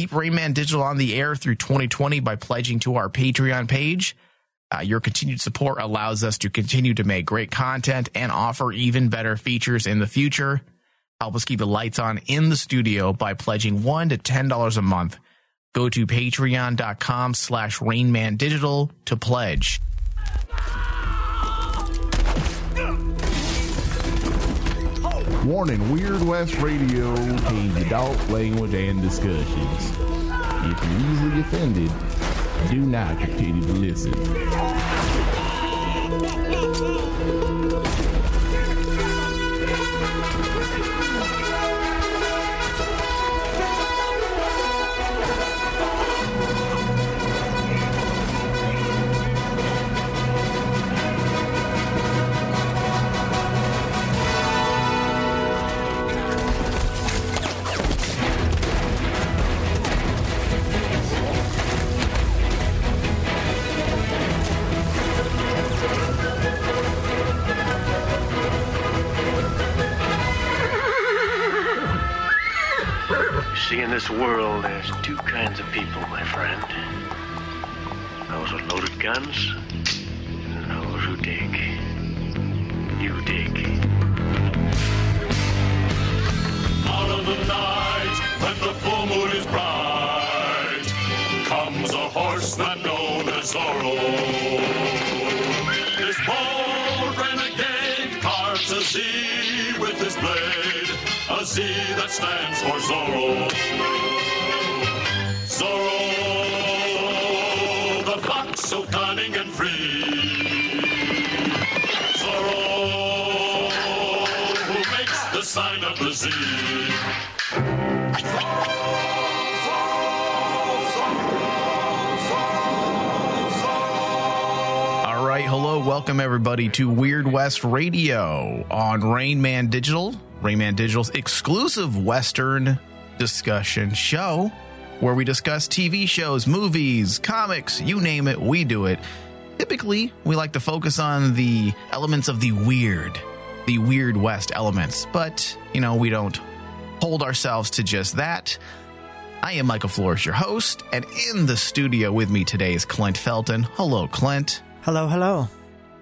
Keep Rainman Digital on the air through 2020 by pledging to our Patreon page. Uh, your continued support allows us to continue to make great content and offer even better features in the future. Help us keep the lights on in the studio by pledging one to ten dollars a month. Go to patreon.com slash rainman digital to pledge. Warning Weird West Radio contains adult language and discussions. If you're easily offended, do not continue to listen. World, there's two kinds of people, my friend. Those with loaded guns, and those who dig. You dig. Out of the night, when the full moon is bright, comes a horse horseman known as Zorro. This bold renegade carves a Z with his blade, a Z that stands for Zorro. Zorro, the fox so cunning and free. Zorro, who makes the sign of the Z. All right, hello, welcome everybody to Weird West Radio on Rainman Digital, Rainman Digital's exclusive Western discussion show where we discuss TV shows, movies, comics, you name it, we do it. Typically, we like to focus on the elements of the weird, the Weird West elements, but, you know, we don't hold ourselves to just that. I am Michael Flores, your host, and in the studio with me today is Clint Felton. Hello, Clint. Hello, hello.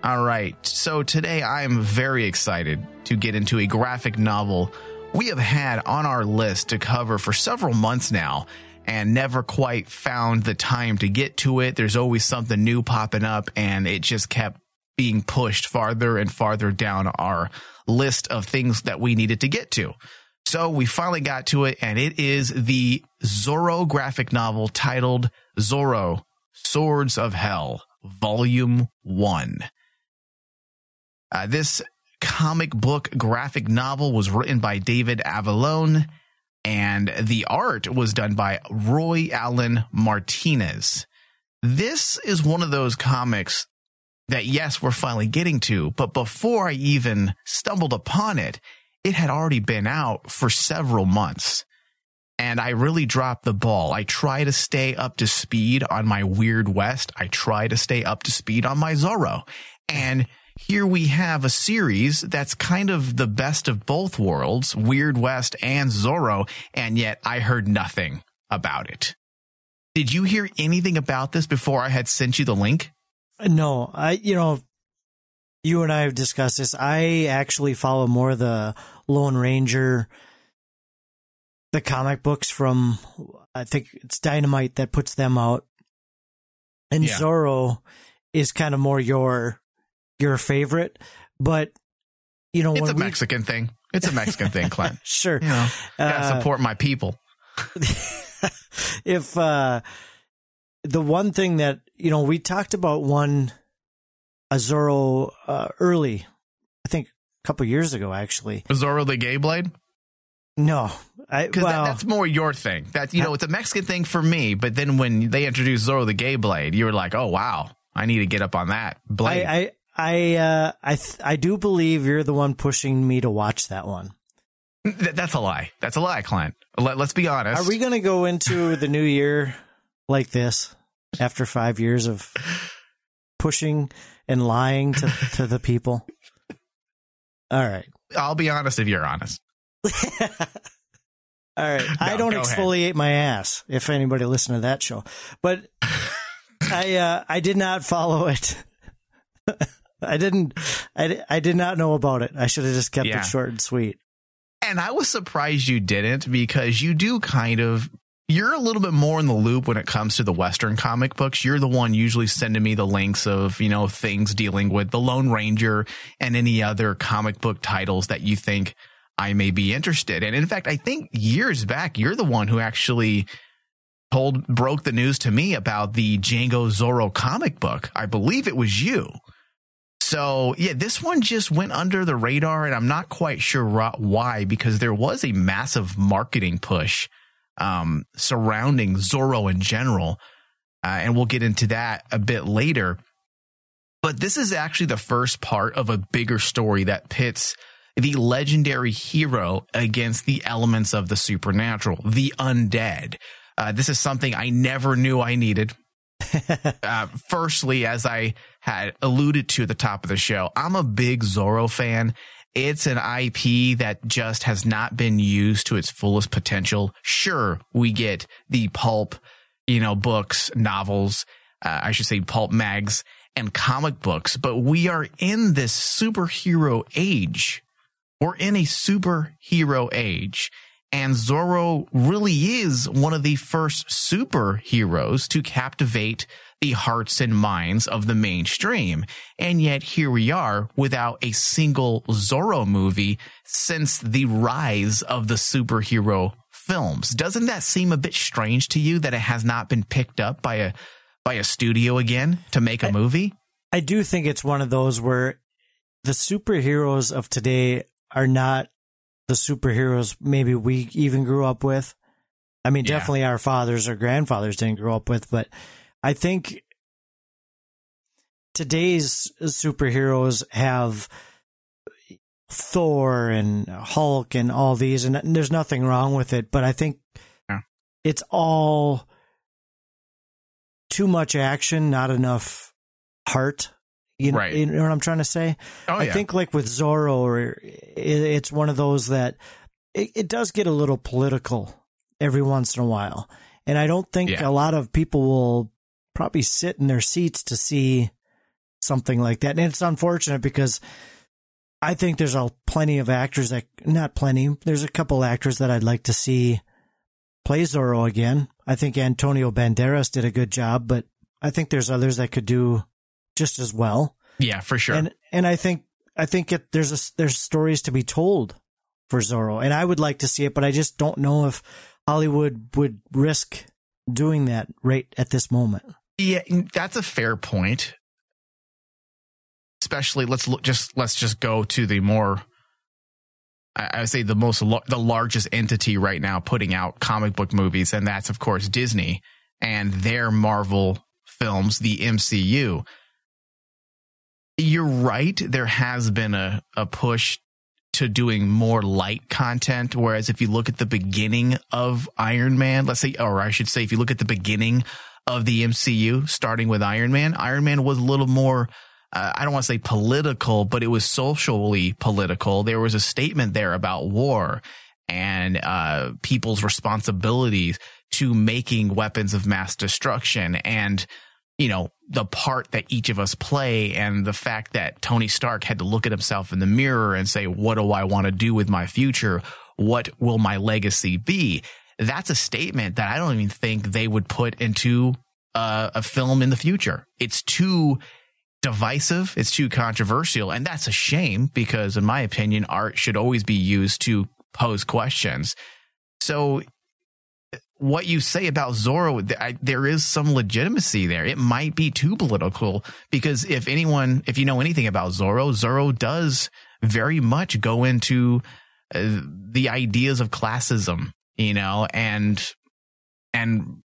All right. So today I am very excited to get into a graphic novel we have had on our list to cover for several months now and never quite found the time to get to it. There's always something new popping up and it just kept being pushed farther and farther down our list of things that we needed to get to. So we finally got to it and it is the Zorro graphic novel titled Zorro Swords of Hell, Volume 1. Uh, this comic book graphic novel was written by David Avallone, and the art was done by Roy Allen Martinez. This is one of those comics that, yes, we're finally getting to, but before I even stumbled upon it, it had already been out for several months. And I really dropped the ball. I try to stay up to speed on my Weird West. I try to stay up to speed on my Zorro. And here we have a series that's kind of the best of both worlds, Weird West and Zorro, and yet I heard nothing about it. Did you hear anything about this before I had sent you the link? No, I, you know, you and I have discussed this. I actually follow more the Lone Ranger, the comic books from, I think it's Dynamite that puts them out. And Yeah. Zorro is kind of more your, your favorite, but you know, It's a we- Mexican thing. It's a Mexican thing, Clint. sure. You know, gotta Uh, support my people. if uh the one thing that you know we talked about one Azoro uh, early, I think a couple years ago actually. Azoro the Gay Blade? No, I Because well, that, that's more your thing. That you know, it's a Mexican thing for me. But then when they introduced Zorro the Gay Blade, you were like, "Oh wow, I need to get up on that blade." I I I uh, I th- I do believe you're the one pushing me to watch that one. Th- that's a lie. That's a lie, Clint. Let, let's be honest. Are we going to go into the new year like this after five years of pushing and lying to to the people? All right. I'll be honest if you're honest. All right. I don't go ahead. exfoliate my ass. If anybody listened to that show, but I uh, I did not follow it. I didn't. I, I did not know about it. I should have just kept Yeah. it short and sweet. And I was surprised you didn't because you do kind of you're a little bit more in the loop when it comes to the Western comic books. You're the one usually sending me the links of, you know, things dealing with the Lone Ranger and any other comic book titles that you think I may be interested in. And in fact, I think years back, you're the one who actually told, broke the news to me about the Django Zorro comic book. I believe it was you. So yeah, this one just went under the radar, and I'm not quite sure why because there was a massive marketing push um, surrounding Zorro in general, uh, and we'll get into that a bit later. But this is actually the first part of a bigger story that pits the legendary hero against the elements of the supernatural, the undead. Uh, this is something I never knew I needed uh, firstly, as I had alluded to at the top of the show, I'm a big Zorro fan. It's an IP that just has not been used to its fullest potential. Sure, we get the pulp, you know, books, novels, uh, I should say pulp mags and comic books, but we are in this superhero age. We're in a superhero age. And Zorro really is one of the first superheroes to captivate the hearts and minds of the mainstream. And yet here we are without a single Zorro movie since the rise of the superhero films. Doesn't that seem a bit strange to you that it has not been picked up by a by a studio again to make a movie? I do think it's one of those where the superheroes of today are not the superheroes maybe we even grew up with. I mean, Yeah. definitely our fathers or grandfathers didn't grow up with, but I think today's superheroes have Thor and Hulk and all these, and there's nothing wrong with it, but I think Yeah. it's all too much action, not enough heart. You know, Right. you know what I'm trying to say? Oh I think like with Zorro, or it, it's one of those that it, it does get a little political every once in a while, and I don't think Yeah. a lot of people will probably sit in their seats to see something like that. And it's unfortunate because I think there's a plenty of actors that not plenty. There's a couple actors that I'd like to see play Zorro again. I think Antonio Banderas did a good job, but I think there's others that could do just as well. yeah, for sure. And and I think I think it, there's a, there's stories to be told for Zorro, and I would like to see it, but I just don't know if Hollywood would risk doing that right at this moment. Yeah, that's a fair point. Especially, let's look. Just let's just go to the more. I, I would say the most the largest entity right now putting out comic book movies, and that's of course Disney and their Marvel films, the MCU. You're right. There has been a a push to doing more light content. Whereas if you look at the beginning of Iron Man, let's say, or I should say, if you look at the beginning of the MCU, starting with Iron Man, Iron Man was a little more, uh, I don't want to say political, but it was socially political. There was a statement there about war and uh, people's responsibilities to making weapons of mass destruction and you know the part that each of us play and the fact that Tony Stark had to look at himself in the mirror and say what do I want to do with my future? What will my legacy be? That's a statement that I don't even think they would put into uh, a film in the future. It's too divisive it's too controversial and that's a shame because in my opinion art should always be used to pose questions. So what you say about Zorro, there is some legitimacy there. It might be too political because if anyone, if you know anything about Zorro, Zorro does very much go into uh, the ideas of classism, you know, and and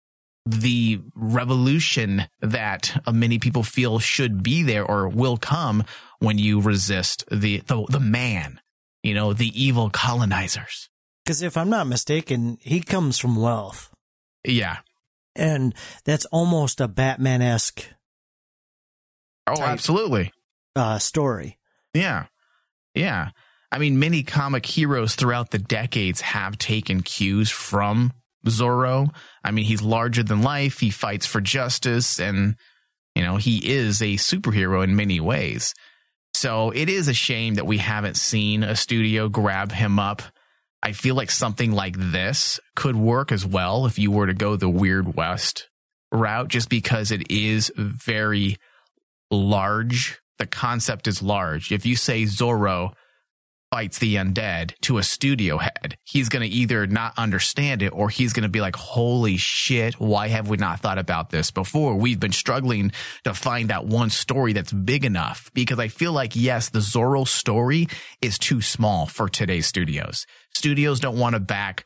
the revolution that uh, many people feel should be there or will come when you resist the the, the man, you know, the evil colonizers. Because if I'm not mistaken, he comes from wealth, Yeah. and that's almost a Batman esque Oh, absolutely. uh, story. Yeah. Yeah. I mean, many comic heroes throughout the decades have taken cues from Zorro. I mean, he's larger than life. He fights for justice and, you know, he is a superhero in many ways. So it is a shame that we haven't seen a studio grab him up. I feel like something like this could work as well if you were to go the Weird West route, just because it is very large. The concept is large. If you say Zorro fights the undead to a studio head, he's going to either not understand it or he's going to be like, holy shit, why have we not thought about this before? We've been struggling to find that one story that's big enough because I feel like, yes, the Zorro story is too small for today's studios. Studios don't want to back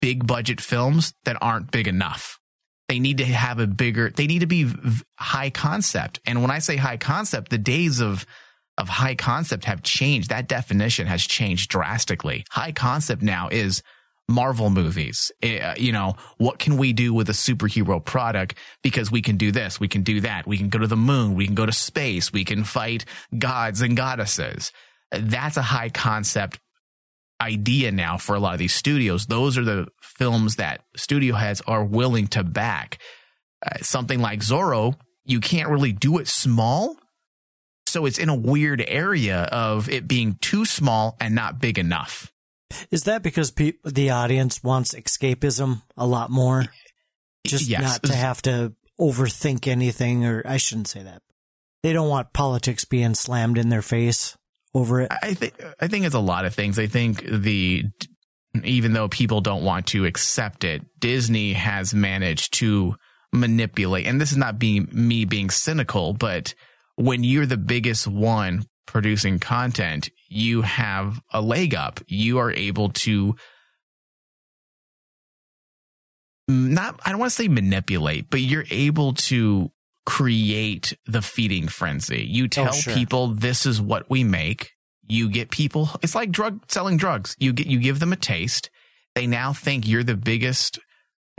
big budget films that aren't big enough. They need to have a bigger, they need to be high concept. And when I say high concept, the days of of high concept have changed. That definition has changed drastically. High concept now is Marvel movies. Uh, you know, what can we do with a superhero product? Because we can do this, we can do that. We can go to the moon, we can go to space, we can fight gods and goddesses. That's a high concept idea now for a lot of these studios. Those are the films that studio heads are willing to back. Uh, something like Zorro, you can't really do it small so it's in a weird area of it being too small and not big enough. Is that because pe- the audience wants escapism a lot more? Just yes. not to have to overthink anything, or I shouldn't say that. They don't want politics being slammed in their face over it. I think I think it's a lot of things. I think the even though people don't want to accept it, Disney has managed to manipulate. And this is not being me being cynical, but when you're the biggest one producing content, you have a leg up. You are able to not, I don't want to say manipulate, but you're able to create the feeding frenzy. You oh, tell oh, sure. people this is what we make. You get people, it's like drug selling drugs. You get, you give them a taste. They now think you're the biggest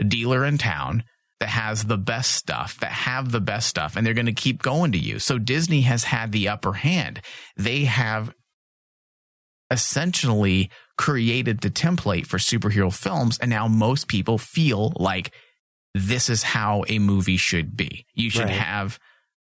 dealer in town that has the best stuff, that have the best stuff, and they're going to keep going to you. So Disney has had the upper hand. They have essentially created the template for superhero films, and now most people feel like this is how a movie should be. You should right. have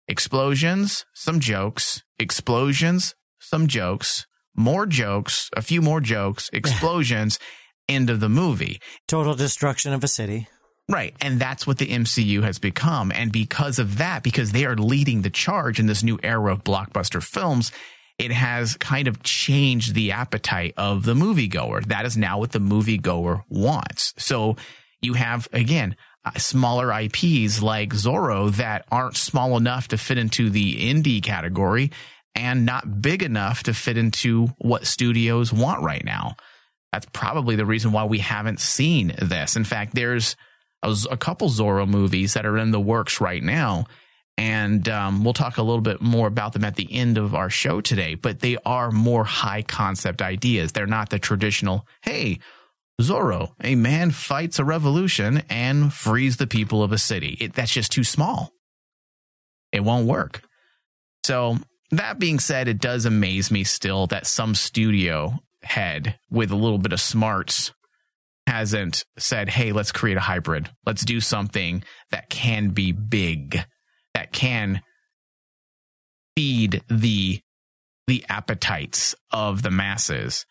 explosions, some jokes, explosions, some jokes, more jokes, a few more jokes, explosions, end of the movie. Total destruction of a city. Right. And that's what the MCU has become. And because of that, because they are leading the charge in this new era of blockbuster films, it has kind of changed the appetite of the moviegoer. That is now what the moviegoer wants. So you have, again, uh, smaller IPs like Zorro that aren't small enough to fit into the indie category and not big enough to fit into what studios want right now. That's probably the reason why we haven't seen this. In fact, there's a couple Zorro movies that are in the works right now. And um, we'll talk a little bit more about them at the end of our show today, but they are more high concept ideas. They're not the traditional, hey, Zorro, a man fights a revolution and frees the people of a city. It, that's just too small. It won't work. So, that being said, it does amaze me still that some studio head with a little bit of smarts hasn't said, hey, let's create a hybrid. Let's do something that can be big, that can feed the the appetites of the masses.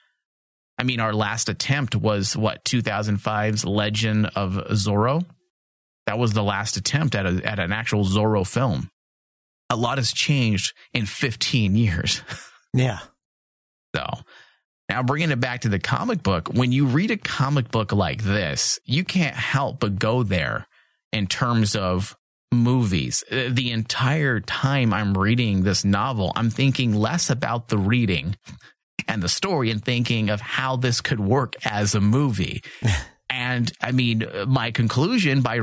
I mean, our last attempt was what 2005's Legend of Zorro. That was the last attempt at a, at an actual Zorro film. A lot has changed in 15 years. Yeah. So now, bringing it back to the comic book, when you read a comic book like this, you can't help but go there in terms of movies. The entire time I'm reading this novel, I'm thinking less about the reading and the story and thinking of how this could work as a movie. and I mean, my conclusion by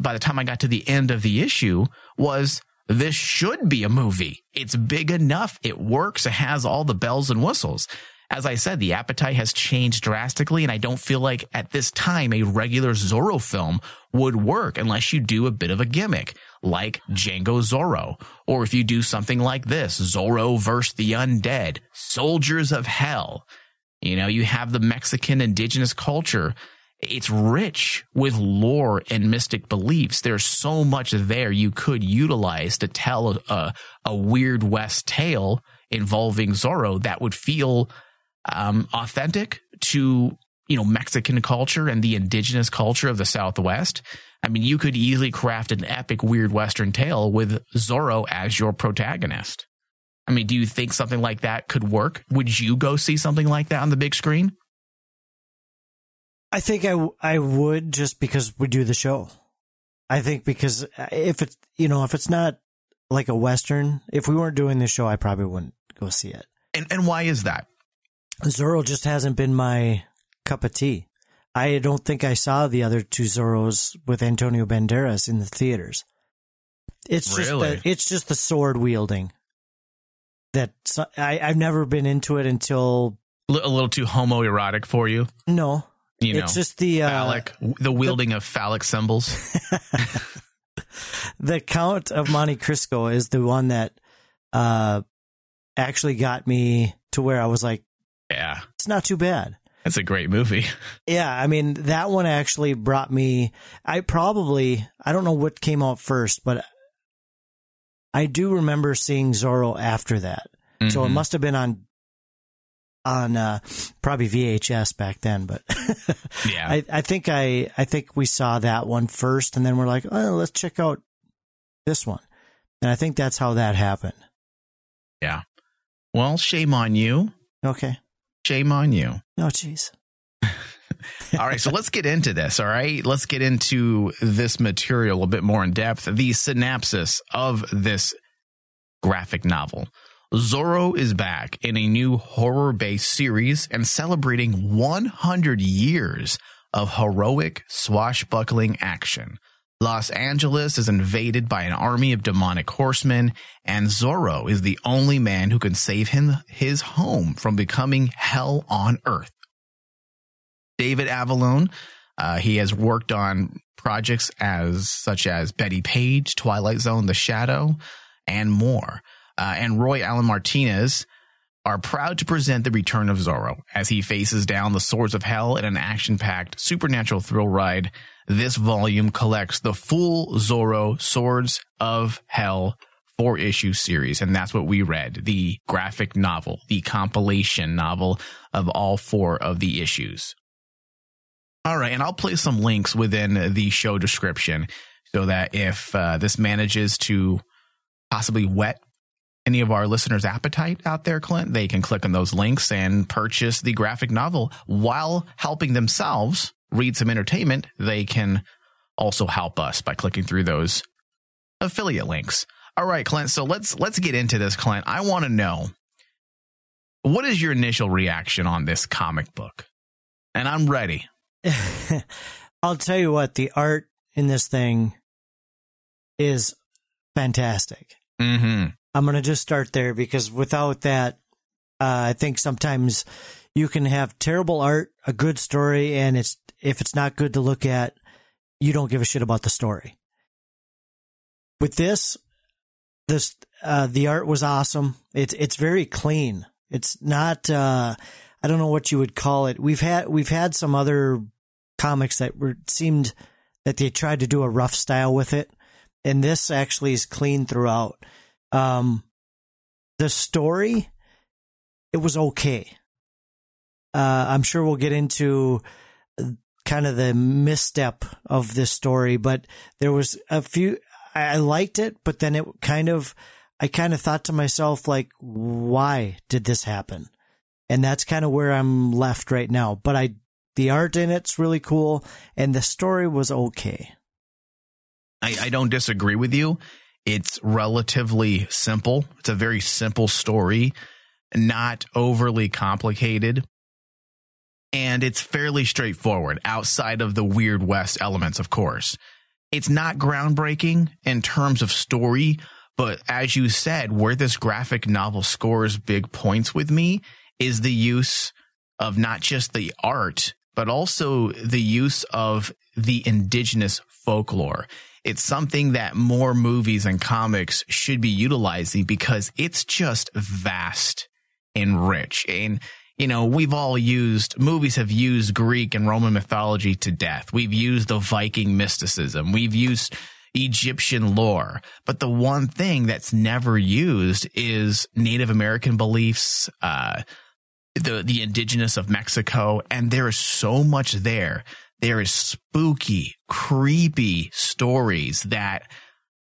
by the time I got to the end of the issue was this should be a movie. It's big enough. It works. It has all the bells and whistles. as I said, the appetite has changed drastically. And I don't feel like at this time a regular Zorro film would work unless you do a bit of a gimmick like Django Zorro. Or if you do something like this, Zorro versus the Undead, Soldiers of Hell. You know, you have the Mexican indigenous culture. It's rich with lore and mystic beliefs. There's so much there you could utilize to tell a, a weird West tale involving Zorro that would feel um, authentic to you know Mexican culture and the indigenous culture of the Southwest. I mean, you could easily craft an epic weird Western tale with Zorro as your protagonist. I mean, do you think something like that could work? Would you go see something like that on the big screen? I think I, I would just because we do the show. I think because uh, if it's, you know, if it's not like a Western, if we weren't doing this show, I probably wouldn't go see it. And, and why is that? Zorro just hasn't been my cup of tea. I don't think I saw the other two Zorros with Antonio Banderas in the theaters. It's just Really? the, it's just the sword wielding. That I I've never been into it until a little too homoerotic for you? no. You know, it's just the uh, phallic, the wielding of phallic symbols. the Count of Monte Cristo is the one that uh actually got me to where I was like, yeah, it's not too bad. that's a great movie. Yeah, I mean that one actually brought me. I probably I don't know what came out first, but I do remember seeing Zorro after that. So it Mhm. must have been on on uh, probably VHS back then. But yeah, I, I think I I think we saw that one first, and then we're like, oh, let's check out this one. And I think that's how that happened. yeah. Well, shame on you. Okay. Shame on you. Oh, jeez. All right, so let's get into this. All right, let's get into this material a bit more in depth. The synopsis of this graphic novel. Zorro is back in a new horror based series and celebrating 100 years of heroic swashbuckling action. Los Angeles is invaded by an army of demonic horsemen, and Zorro is the only man who can save him his home from becoming hell on earth. David Avallone. Uh, he has worked on projects as such as Bettie Page, Twilight Zone, The Shadow, and more. Uh, and Roy Allen Martinez are proud to present the return of Zorro as he faces down the swords of hell in an action-packed supernatural thrill ride. This volume collects the full Zorro Swords of Hell four issue series, and that's what we read the graphic novel, the compilation novel of all four of the issues. All right, and I'll place some links within the show description so that if uh, this manages to possibly whet any of our listeners' appetite out there, Clint, they can click on those links and purchase the graphic novel while helping themselves read some entertainment. They can also help us by clicking through those affiliate links. All right, Clint. So let's let's get into this, Clint. I want to know what is your initial reaction on this comic book, and I'm ready. I'll tell you what, the art in this thing is fantastic. Mm-hmm. I'm going to just start there because without that, uh, I think sometimes you can have terrible art, a good story, and it's if it's not good to look at, you don't give a shit about the story. With this, this uh, the art was awesome. It's it's very clean. It's not. Uh, I don't know what you would call it. We've had we've had some other comics that were seemed that they tried to do a rough style with it, and this actually is clean throughout. Um, the story, it was okay. Uh, I'm sure we'll get into uh, kind of the misstep of this story, but there was a few. I I liked it, but then it kind of, I kind of thought to myself, like, why did this happen? And that's kind of where I'm left right now. But I, the art in it's really cool, and the story was okay. I, I don't disagree with you. It's relatively simple. It's a very simple story, not overly complicated. And it's fairly straightforward outside of the Weird West elements, of course. It's not groundbreaking in terms of story, but as you said, where this graphic novel scores big points with me is the use of not just the art, but also the use of the indigenous folklore. It's something that more movies and comics should be utilizing because it's just vast and rich. And, you know, we've all used, movies have used Greek and Roman mythology to death. We've used the Viking mysticism. We've used Egyptian lore. But the one thing that's never used is Native American beliefs, uh, the, the indigenous of Mexico. And there is so much there. There is spooky, creepy stories that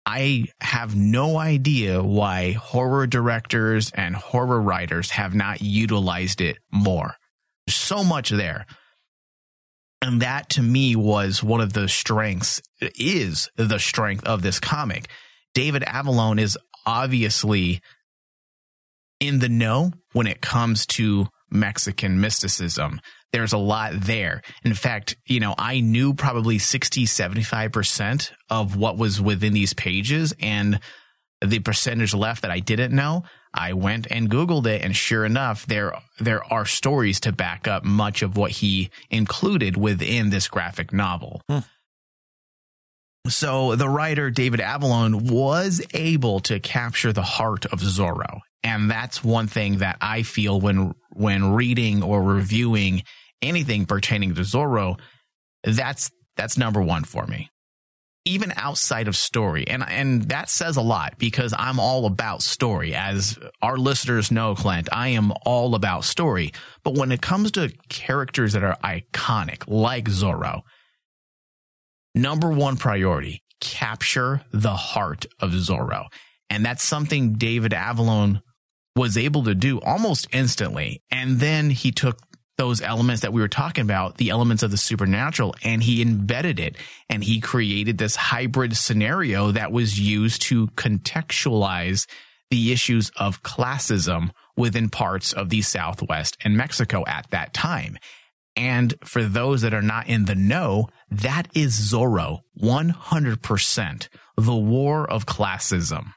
I have no idea why horror directors and horror writers have not utilized it more. There's so much there. And that to me was one of the strengths, is the strength of this comic. David Avallone is obviously in the know when it comes to Mexican mysticism. There's a lot there. In fact, you know, I knew probably 60, 75% of what was within these pages and the percentage left that I didn't know. I went and Googled it and sure enough, there, there are stories to back up much of what he included within this graphic novel. Hmm. So the writer David Avallone was able to capture the heart of Zorro. And that's one thing that I feel when, when reading or reviewing anything pertaining to Zorro. That's, that's number one for me. Even outside of story. And, and that says a lot because I'm all about story. As our listeners know, Clint, I am all about story. But when it comes to characters that are iconic, like Zorro, number one priority, capture the heart of Zorro. And that's something David Avallone was able to do almost instantly. And then he took those elements that we were talking about, the elements of the supernatural, and he embedded it and he created this hybrid scenario that was used to contextualize the issues of classism within parts of the Southwest and Mexico at that time. And for those that are not in the know, that is Zorro, 100%, the war of classism.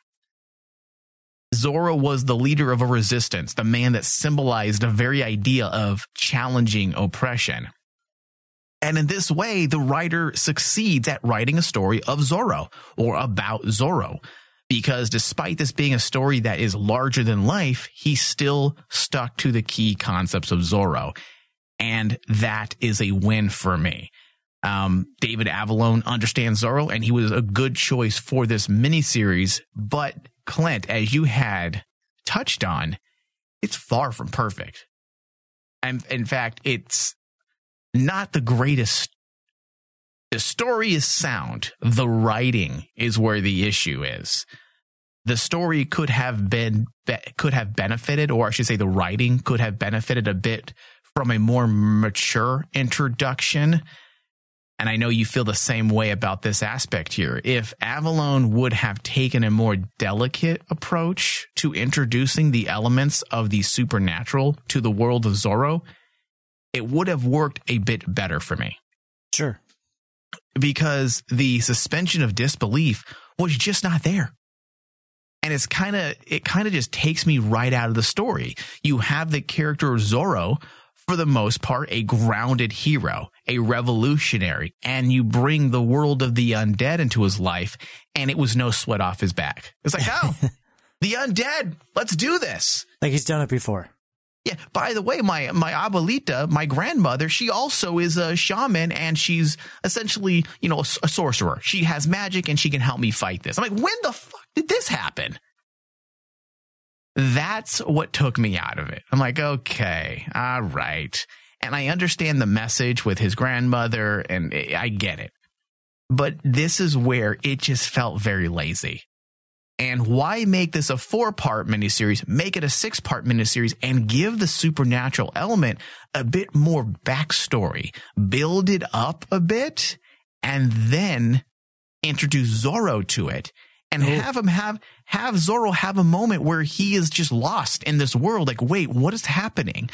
Zorro was the leader of a resistance, the man that symbolized the very idea of challenging oppression. And in this way, the writer succeeds at writing a story of Zorro or about Zorro. Because despite this being a story that is larger than life, he still stuck to the key concepts of Zorro. And that is a win for me. Um, David Avallone understands Zorro and he was a good choice for this miniseries. But Clint, as you had touched on, it's far from perfect. And in fact, it's not the greatest. The story is sound. The writing is where the issue is. The story could have been, could have benefited, or I should say the writing could have benefited a bit from a more mature introduction. And I know you feel the same way about this aspect here. If Avallone would have taken a more delicate approach to introducing the elements of the supernatural to the world of Zorro, it would have worked a bit better for me. Sure. Because the suspension of disbelief was just not there and it's kind of it kind of just takes me right out of the story. You have the character Zorro for the most part, a grounded hero, a revolutionary, and you bring the world of the undead into his life, and it was no sweat off his back. It's like, oh, the undead, let's do this. Like he's done it before. Yeah. By the way, my my abuelita, my grandmother, she also is a shaman, and she's essentially, you know, a, a sorcerer. She has magic, and she can help me fight this. I'm like, when the fuck did this happen? That's what took me out of it. I'm like, okay, all right. And I understand the message with his grandmother and I get it. But this is where it just felt very lazy. And why make this a four part miniseries? Make it a six part miniseries and give the supernatural element a bit more backstory. Build it up a bit and then introduce Zorro to it and have him have have Zorro have a moment where he is just lost in this world. Like, wait, what is happening?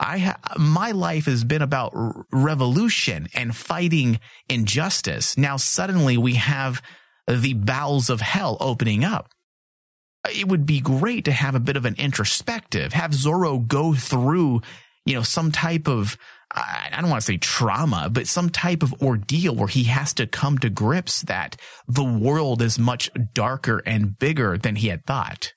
I ha- my life has been about r- revolution and fighting injustice. Now suddenly we have the bowels of hell opening up. it would be great to have a bit of an introspective, have Zorro go through, you know, some type of, I don't want to say trauma, but some type of ordeal where he has to come to grips that the world is much darker and bigger than he had thought.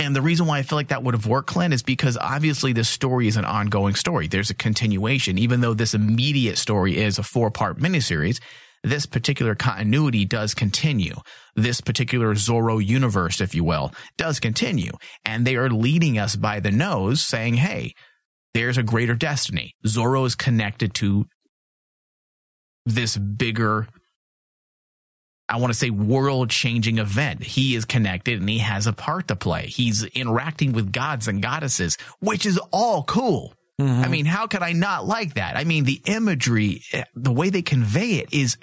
And the reason why I feel like that would have worked, Clint, is because obviously this story is an ongoing story. There's a continuation, even though this immediate story is a four part miniseries this particular continuity does continue. This particular Zorro universe, if you will, does continue. And they are leading us by the nose saying, Hey, there's a greater destiny. Zorro is connected to this bigger, I want to say world changing event. He is connected and he has a part to play. He's interacting with gods and goddesses, which is all cool. Mm-hmm. I mean, how could I not like that? I mean, the imagery, eh, the way they convey it is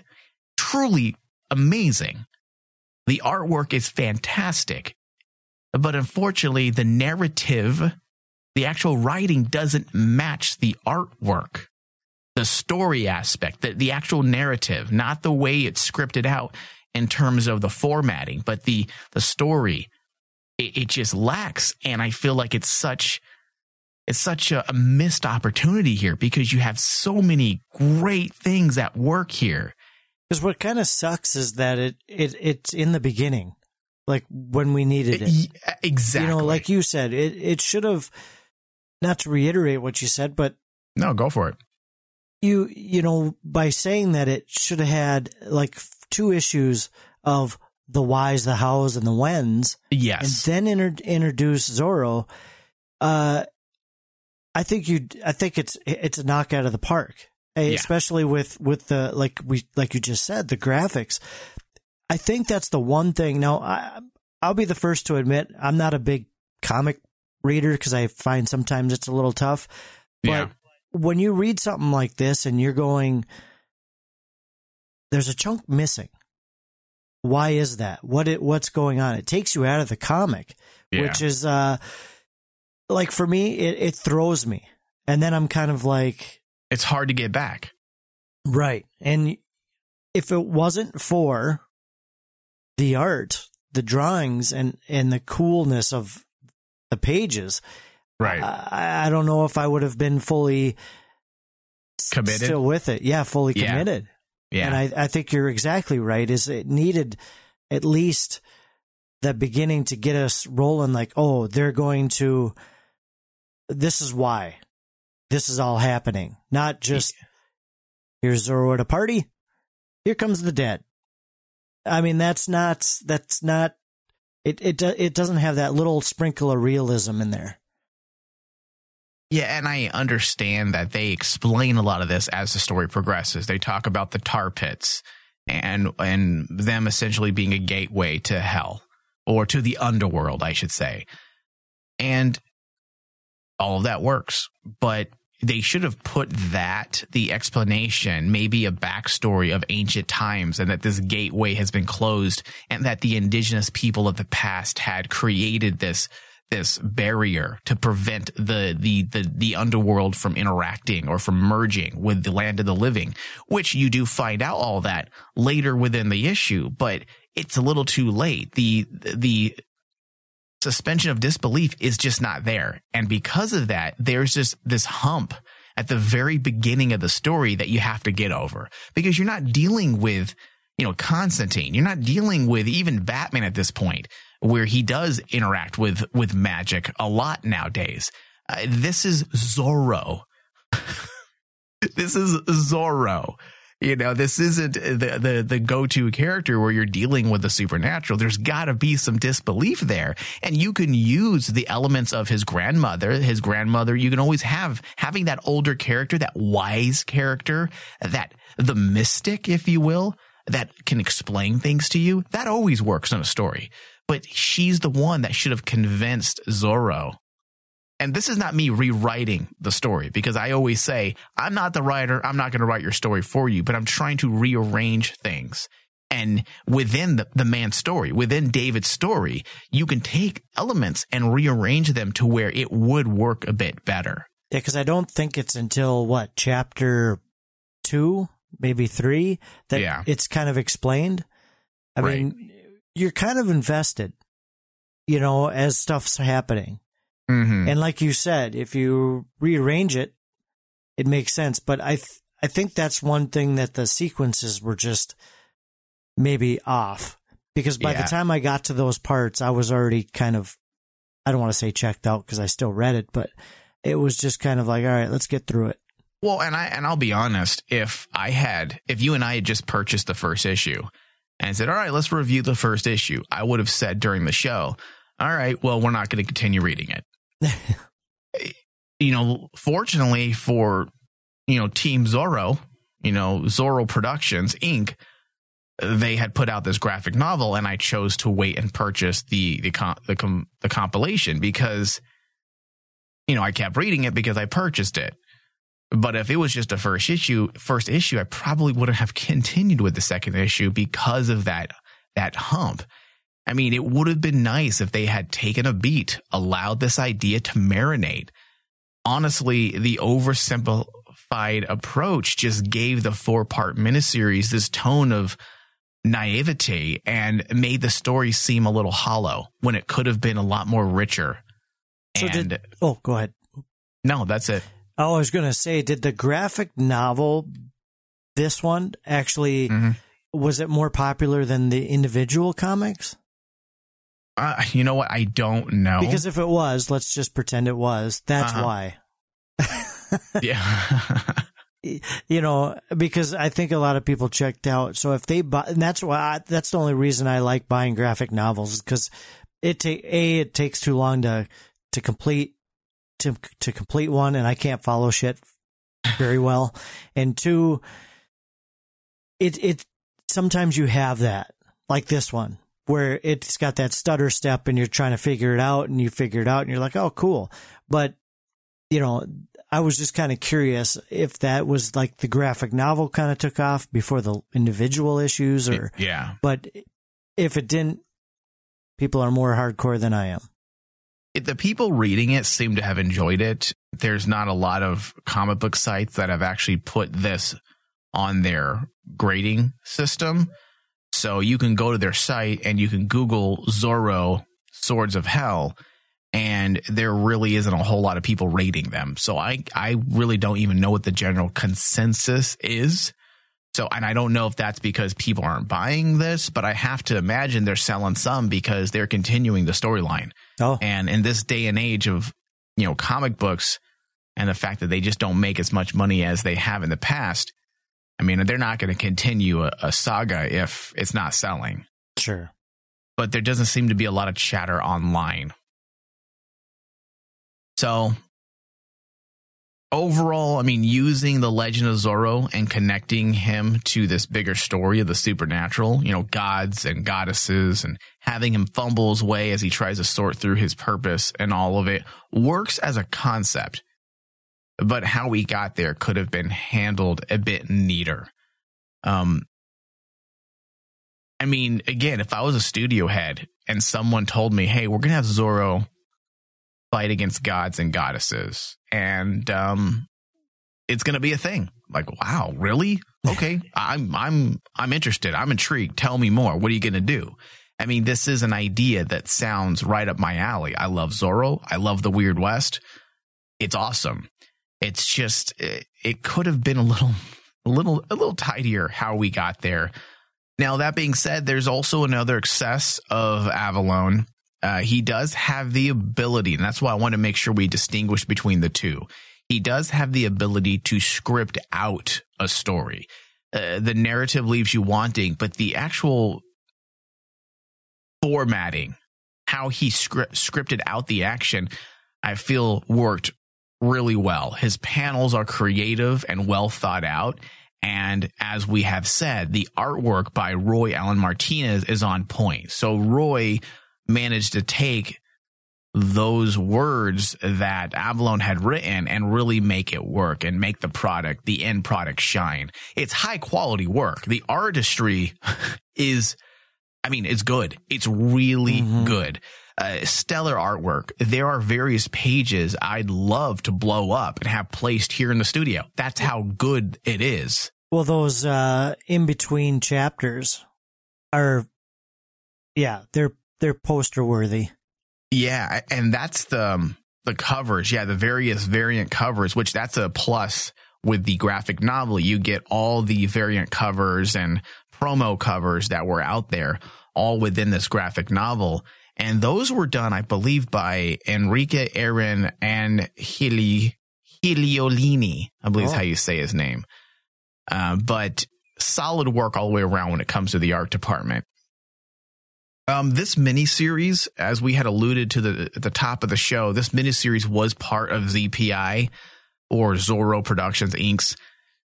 truly amazing. The artwork is fantastic. But unfortunately, the narrative, the actual writing doesn't match the artwork. The story aspect, the, the actual narrative, not the way it's scripted out in terms of the formatting, but the, the story, it, it just lacks. And I feel like it's such, it's such a, a missed opportunity here because you have so many great things at work here because what kind of sucks is that it, it it's in the beginning, like when we needed it. Exactly. You know, like you said, it it should have. Not to reiterate what you said, but no, go for it. You you know by saying that it should have had like two issues of the whys, the hows, and the whens. Yes, and then inter- introduce Zorro. Uh, I think you. I think it's it's a knockout of the park yeah. especially with with the like we like you just said the graphics. I think that's the one thing. Now, I I'll be the first to admit I'm not a big comic reader because I find sometimes it's a little tough. But yeah. when you read something like this and you're going, there's a chunk missing. Why is that? What it what's going on? It takes you out of the comic, yeah. which is uh like for me, it, it throws me. And then I'm kind of like, it's hard to get back. Right. And if it wasn't for the art, the drawings and and the coolness of the pages, right. I, I don't know if I would have been fully committed still with it. Yeah, fully committed. Yeah. And I, I think you're exactly right. Is it needed at least the beginning to get us rolling like, oh, they're going to this is why this is all happening. Not just here's Zorro at a party. Here comes the dead. I mean, that's not that's not it. It it doesn't have that little sprinkle of realism in there. Yeah, and I understand that they explain a lot of this as the story progresses. They talk about the tar pits and and them essentially being a gateway to hell or to the underworld, I should say. And all of that works, but they should have put that, the explanation, maybe a backstory of ancient times and that this gateway has been closed and that the indigenous people of the past had created this this barrier to prevent the, the, the, the underworld from interacting or from merging with the land of the living, which you do find out all that later within the issue, but it's a little too late. The, the suspension of disbelief is just not there. And because of that, there's just this hump at the very beginning of the story that you have to get over because you're not dealing with, you know, Constantine. You're not dealing with even Batman at this point where he does interact with, with magic a lot nowadays. Uh, this is Zorro. this is Zorro. You know, this isn't the, the, the go-to character where you're dealing with the supernatural. There's gotta be some disbelief there. And you can use the elements of his grandmother, his grandmother. You can always have having that older character, that wise character, that the mystic, if you will, that can explain things to you. That always works in a story. But she's the one that should have convinced Zorro and this is not me rewriting the story because I always say, I'm not the writer. I'm not going to write your story for you, but I'm trying to rearrange things. And within the, the man's story, within David's story, you can take elements and rearrange them to where it would work a bit better. Yeah, because I don't think it's until what, chapter two, maybe three, that yeah. it's kind of explained. I right. mean, you're kind of invested, you know, as stuff's happening. Mhm. And like you said, if you rearrange it, it makes sense. But I, th- I think that's one thing that the sequences were just maybe off because by Yeah. the time I got to those parts, I was already kind of, I don't want to say checked out because I still read it, but it was just kind of like, all right, let's get through it. Well, and I and I'll be honest, if I had if you and I had just purchased the first issue and said, "All right, let's review the first issue," I would have said during the show, "All right, well, we're not going to continue reading it." you know, fortunately for you know Team Zorro, you know Zorro Productions Inc. They had put out this graphic novel, and I chose to wait and purchase the the com- the, com- the compilation because you know I kept reading it because I purchased it. But if it was just a first issue, first issue, I probably wouldn't have continued with the second issue because of that that hump. I mean, it would have been nice if they had taken a beat, allowed this idea to marinate. Honestly, the oversimplified approach just gave the four part miniseries this tone of naivety and made the story seem a little hollow when it could have been a lot more richer. So and did- Oh, go ahead. no, that's it. Oh, I was going to say, did the graphic novel, this one, actually, Mhm. was it more popular than the individual comics? Uh, you know what? I don't know. Because if it was, let's just pretend it was. That's Uh-huh. why. yeah. You know, because I think a lot of people checked out. So if they buy, and that's why I, that's the only reason I like buying graphic novels because it take a it takes too long to to complete to to complete one, and I can't follow shit very well. And two, it it sometimes you have that like this one where it's got that stutter step and you're trying to figure it out and you figure it out and you're like, oh, cool. But, you know, I was just kind of curious if that was like the graphic novel kind of took off before the individual issues or, yeah. but if it didn't, people are more hardcore than I am. It- the people reading it seem to have enjoyed it. There's not a lot of comic book sites that have actually put this on their grading system. So you can go to their site and you can Google Zorro Swords of Hell, and there really isn't a whole lot of people rating them. So I I really don't even know what the general consensus is. So and I don't know if that's because people aren't buying this, but I have to imagine they're selling some because they're continuing the storyline. Oh, And in this day and age of, you know, comic books and the fact that they just don't make as much money as they have in the past, I mean, they're not going to continue a, a saga if it's not selling. sure. But there doesn't seem to be a lot of chatter online. So overall, I mean, using the legend of Zorro and connecting him to this bigger story of the supernatural, you know, gods and goddesses and having him fumble his way as he tries to sort through his purpose and all of it works as a concept. But how we got there could have been handled a bit neater. Um, I mean, again, if I was a studio head and someone told me, "Hey, we're gonna have Zorro fight against gods and goddesses," and um, it's gonna be a thing, like, wow, really? Okay, I'm I'm I'm interested. I'm intrigued. Tell me more. What are you gonna do? I mean, this is an idea that sounds right up my alley. I love Zorro. I love the Weird West. It's awesome. It's just it, it could have been a little a little a little tidier how we got there. Now that being said, there's also another excess of Avallone. Uh, he does have the ability, and that's why I want to make sure we distinguish between the two. He does have the ability to script out a story. Uh, the narrative leaves you wanting, but the actual formatting, how he script, scripted out the action, I feel worked really well. His panels are creative and well thought out. And as we have said, the artwork by Roy Allen Martinez is on point. So Roy managed to take those words that Avallone had written and really make it work and make the product, the end product shine. It's high quality work. The artistry is, I mean, it's good. It's really Mhm. good. Uh, stellar artwork. There are various pages I'd love to blow up and have placed here in the studio. That's how good it is. Well, those uh, in between chapters are yeah, they're they're poster worthy. Yeah, and that's the um, the covers. Yeah, the various variant covers, which that's a plus with the graphic novel. You get all the variant covers and promo covers that were out there, all within this graphic novel. And those were done, I believe, by Enrique Aaron and Hili, Hiliolini, I believe is Oh. how you say his name. Uh, but solid work all the way around when it comes to the art department. Um, this miniseries, as we had alluded to the at the top of the show, this miniseries was part of ZPI or Zorro Productions Inc.'s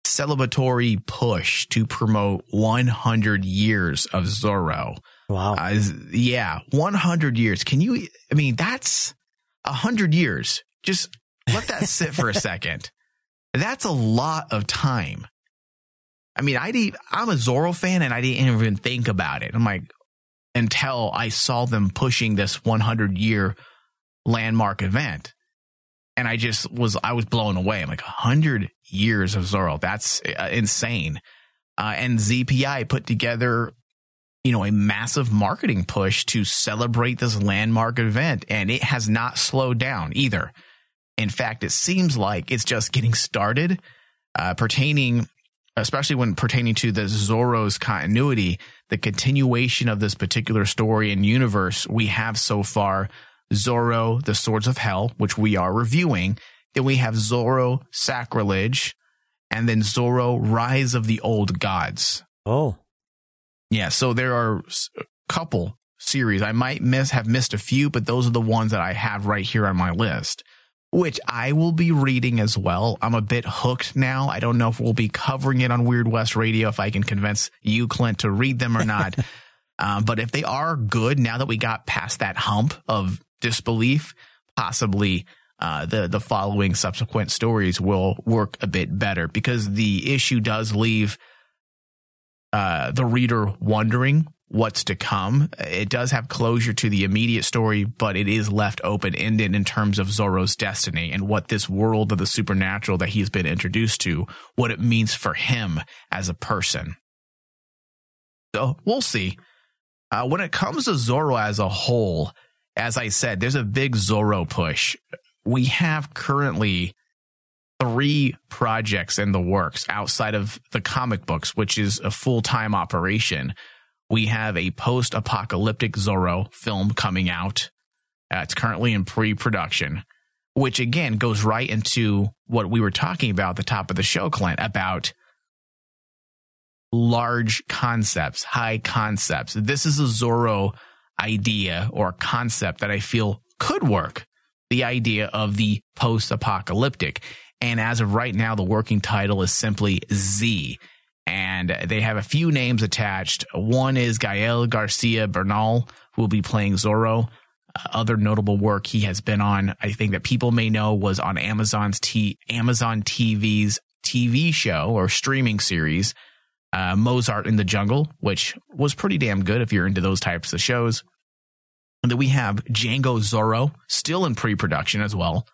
celebratory push to promote 100 years of Zorro. Wow. Uh, yeah, 100 years. Can you, I mean, that's 100 years. Just let that sit for a second. That's a lot of time. I mean, I I'm a Zorro fan and I didn't even think about it. I'm like, until I saw them pushing this 100 year landmark event. And I just was, I was blown away. I'm like, 100 years of Zorro. That's uh, insane. Uh, and ZPI put together you know, a massive marketing push to celebrate this landmark event. And it has not slowed down either. In fact, it seems like it's just getting started, uh, pertaining, especially when pertaining to the Zorro's continuity, the continuation of this particular story and universe we have so far. Zorro, the Swords of Hell, which we are reviewing. Then we have Zorro Sacrilege and then Zorro Rise of the Old Gods. oh, Yeah, so there are a couple series. I might miss have missed a few, but those are the ones that I have right here on my list, which I will be reading as well. I'm a bit hooked now. I don't know if we'll be covering it on Weird West Radio if I can convince you, Clint, to read them or not. um, but if they are good, now that we got past that hump of disbelief, possibly uh, the the following subsequent stories will work a bit better because the issue does leave uh, the reader wondering what's to come. It does have closure to the immediate story, but it is left open ended in terms of Zorro's destiny and what this world of the supernatural that he's been introduced to, what it means for him as a person. So we'll see. Uh, when it comes to Zorro as a whole, as I said, there's a big Zorro push. We have currently three projects in the works outside of the comic books, which is a full time operation. We have a post apocalyptic Zorro film coming out. Uh, it's currently in pre production, which again goes right into what we were talking about at the top of the show, Clint, about large concepts, high concepts. This is a Zorro idea or concept that I feel could work. The idea of the post apocalyptic. And as of right now, the working title is simply Z. And they have a few names attached. One is Gael Garcia Bernal, who will be playing Zorro. Uh, other notable work he has been on, I think that people may know, was on Amazon's T- Amazon TV's TV show or streaming series, uh, Mozart in the Jungle, which was pretty damn good if you're into those types of shows. And then we have Django Zorro, still in pre-production as well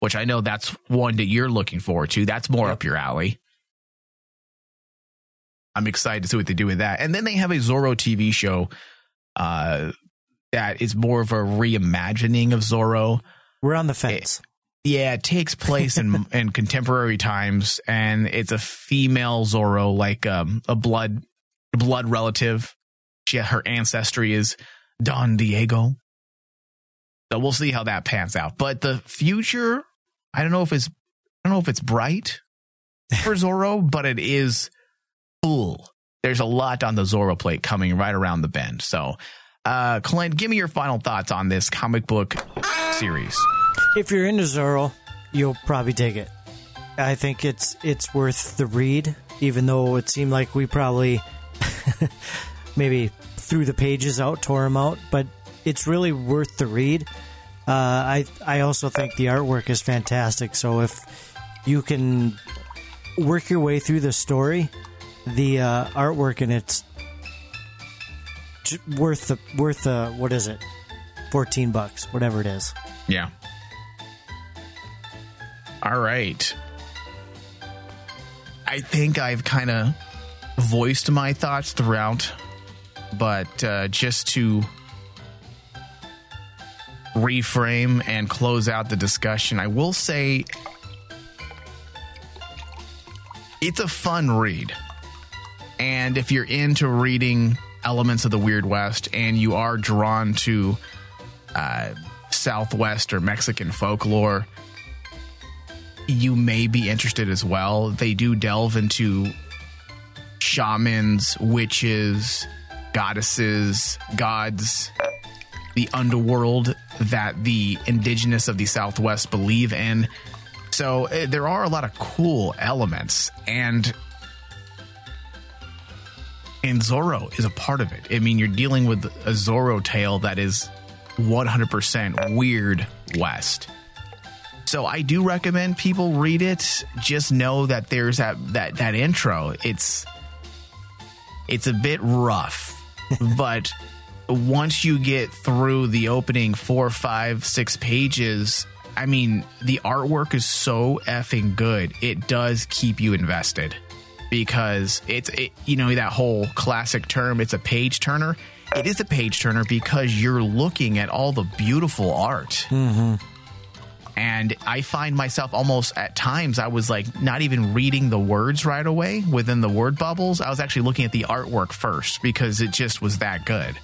which I know that's one that you're looking forward to. That's more up your alley. I'm excited to see what they do with that. And then they have a Zorro TV show uh, that is more of a reimagining of Zorro. we're on the fence. Yeah, it takes place in in contemporary times, and it's a female Zorro, like um, a blood blood relative. She her ancestry is Don Diego. So we'll see how that pans out. But the future, I don't know if it's I don't know if it's bright for Zorro, but it is cool. There's a lot on the Zorro plate coming right around the bend. So, uh, Clint, give me your final thoughts on this comic book series. If you're into Zorro, you'll probably dig it. I think it's it's worth the read, even though it seemed like we probably maybe threw the pages out, tore them out, but it's really worth the read. Uh, I I also think the artwork is fantastic. So if you can work your way through the story, the uh, artwork and it's j- worth the worth the what is it, fourteen bucks, whatever it is. Yeah. All right. I think I've kind of voiced my thoughts throughout but uh, just to reframe and close out the discussion, I will say it's a fun read. And if you're into reading elements of the Weird West and you are drawn to uh, Southwest or Mexican folklore, you may be interested as well. They do delve into shamans, witches, goddesses, gods, the underworld that the indigenous of the Southwest believe in. So uh, there are a lot of cool elements, and and Zorro is a part of it. I mean, you're dealing with a Zorro tale that is 100% weird West. So I do recommend people read it. Just know that there's that that that intro. It's it's a bit rough, but once you get through the opening four, five, six pages, I mean, the artwork is so effing good. It does keep you invested because it's, it, you know, that whole classic term, it's a page turner. It is a page turner because you're looking at all the beautiful art. And I find myself almost at times, I was like not even reading the words right away within the word bubbles. I was actually looking at the artwork first because it just was that good.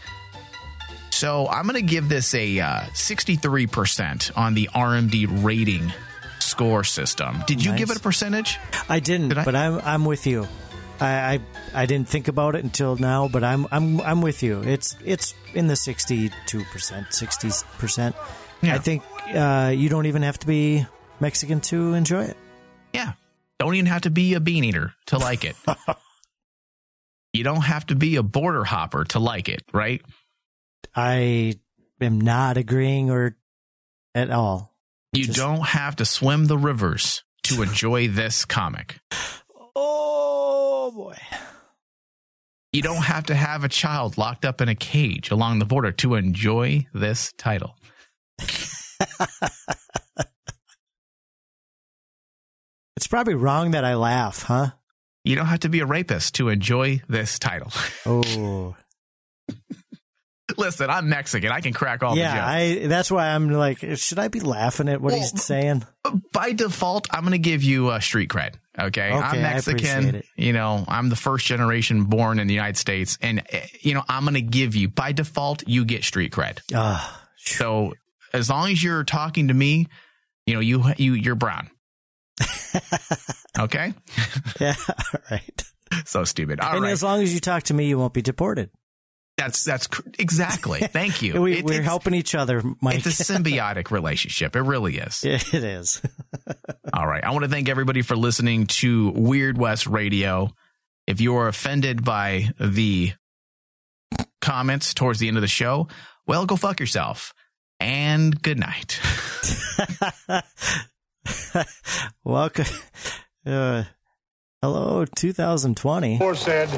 So I'm going to give this a uh, 63% on the RMD rating score system. Did you Nice. give it a percentage? I didn't, Did I? but I'm I'm with you. I, I I didn't think about it until now, but I'm I'm I'm with you. It's it's in the sixty two percent, sixty percent. I think uh, you don't even have to be Mexican to enjoy it. Yeah. Don't even have to be a bean eater to like it. you don't have to be a border hopper to like it, right? I am not agreeing or at all. You Just- don't have to swim the rivers to enjoy this comic. Oh boy. You don't have to have a child locked up in a cage along the border to enjoy this title. It's probably wrong that I laugh, huh? You don't have to be a rapist to enjoy this title. Oh. Listen, I'm Mexican. I can crack all yeah, the jokes. I that's why I'm like should I be laughing at what Well, he's saying? By default, I'm going to give you a street cred. Okay. I'm Okay, I Mexican. You know, I'm the first generation born in the United States. And, eh, you know, I'm going to give you, by default, you get street cred. Ah, So as long as you're talking to me, you know, you, you, you're brown. okay. yeah, all right. So stupid. All and right. as long as you talk to me, you won't be deported. That's, that's cr- exactly. Thank you. We, It- we're helping each other, Mike. It's a symbiotic relationship. It really is. it is. All right. I want to thank everybody for listening to Weird West Radio. If you are offended by the comments towards the end of the show, well, go fuck yourself. And good night. Welcome. Uh, hello, 2020. Moore said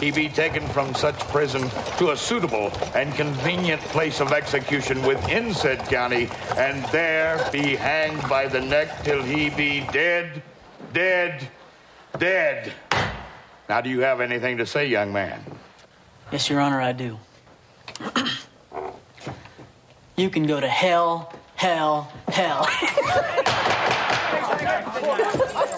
he be taken from such prison to a suitable and convenient place of execution within said county, and there be hanged by the neck till he be dead, dead, dead. Now, do you have anything to say, young man? Yes, Your Honor, I do. you can go to hell, hell, hell.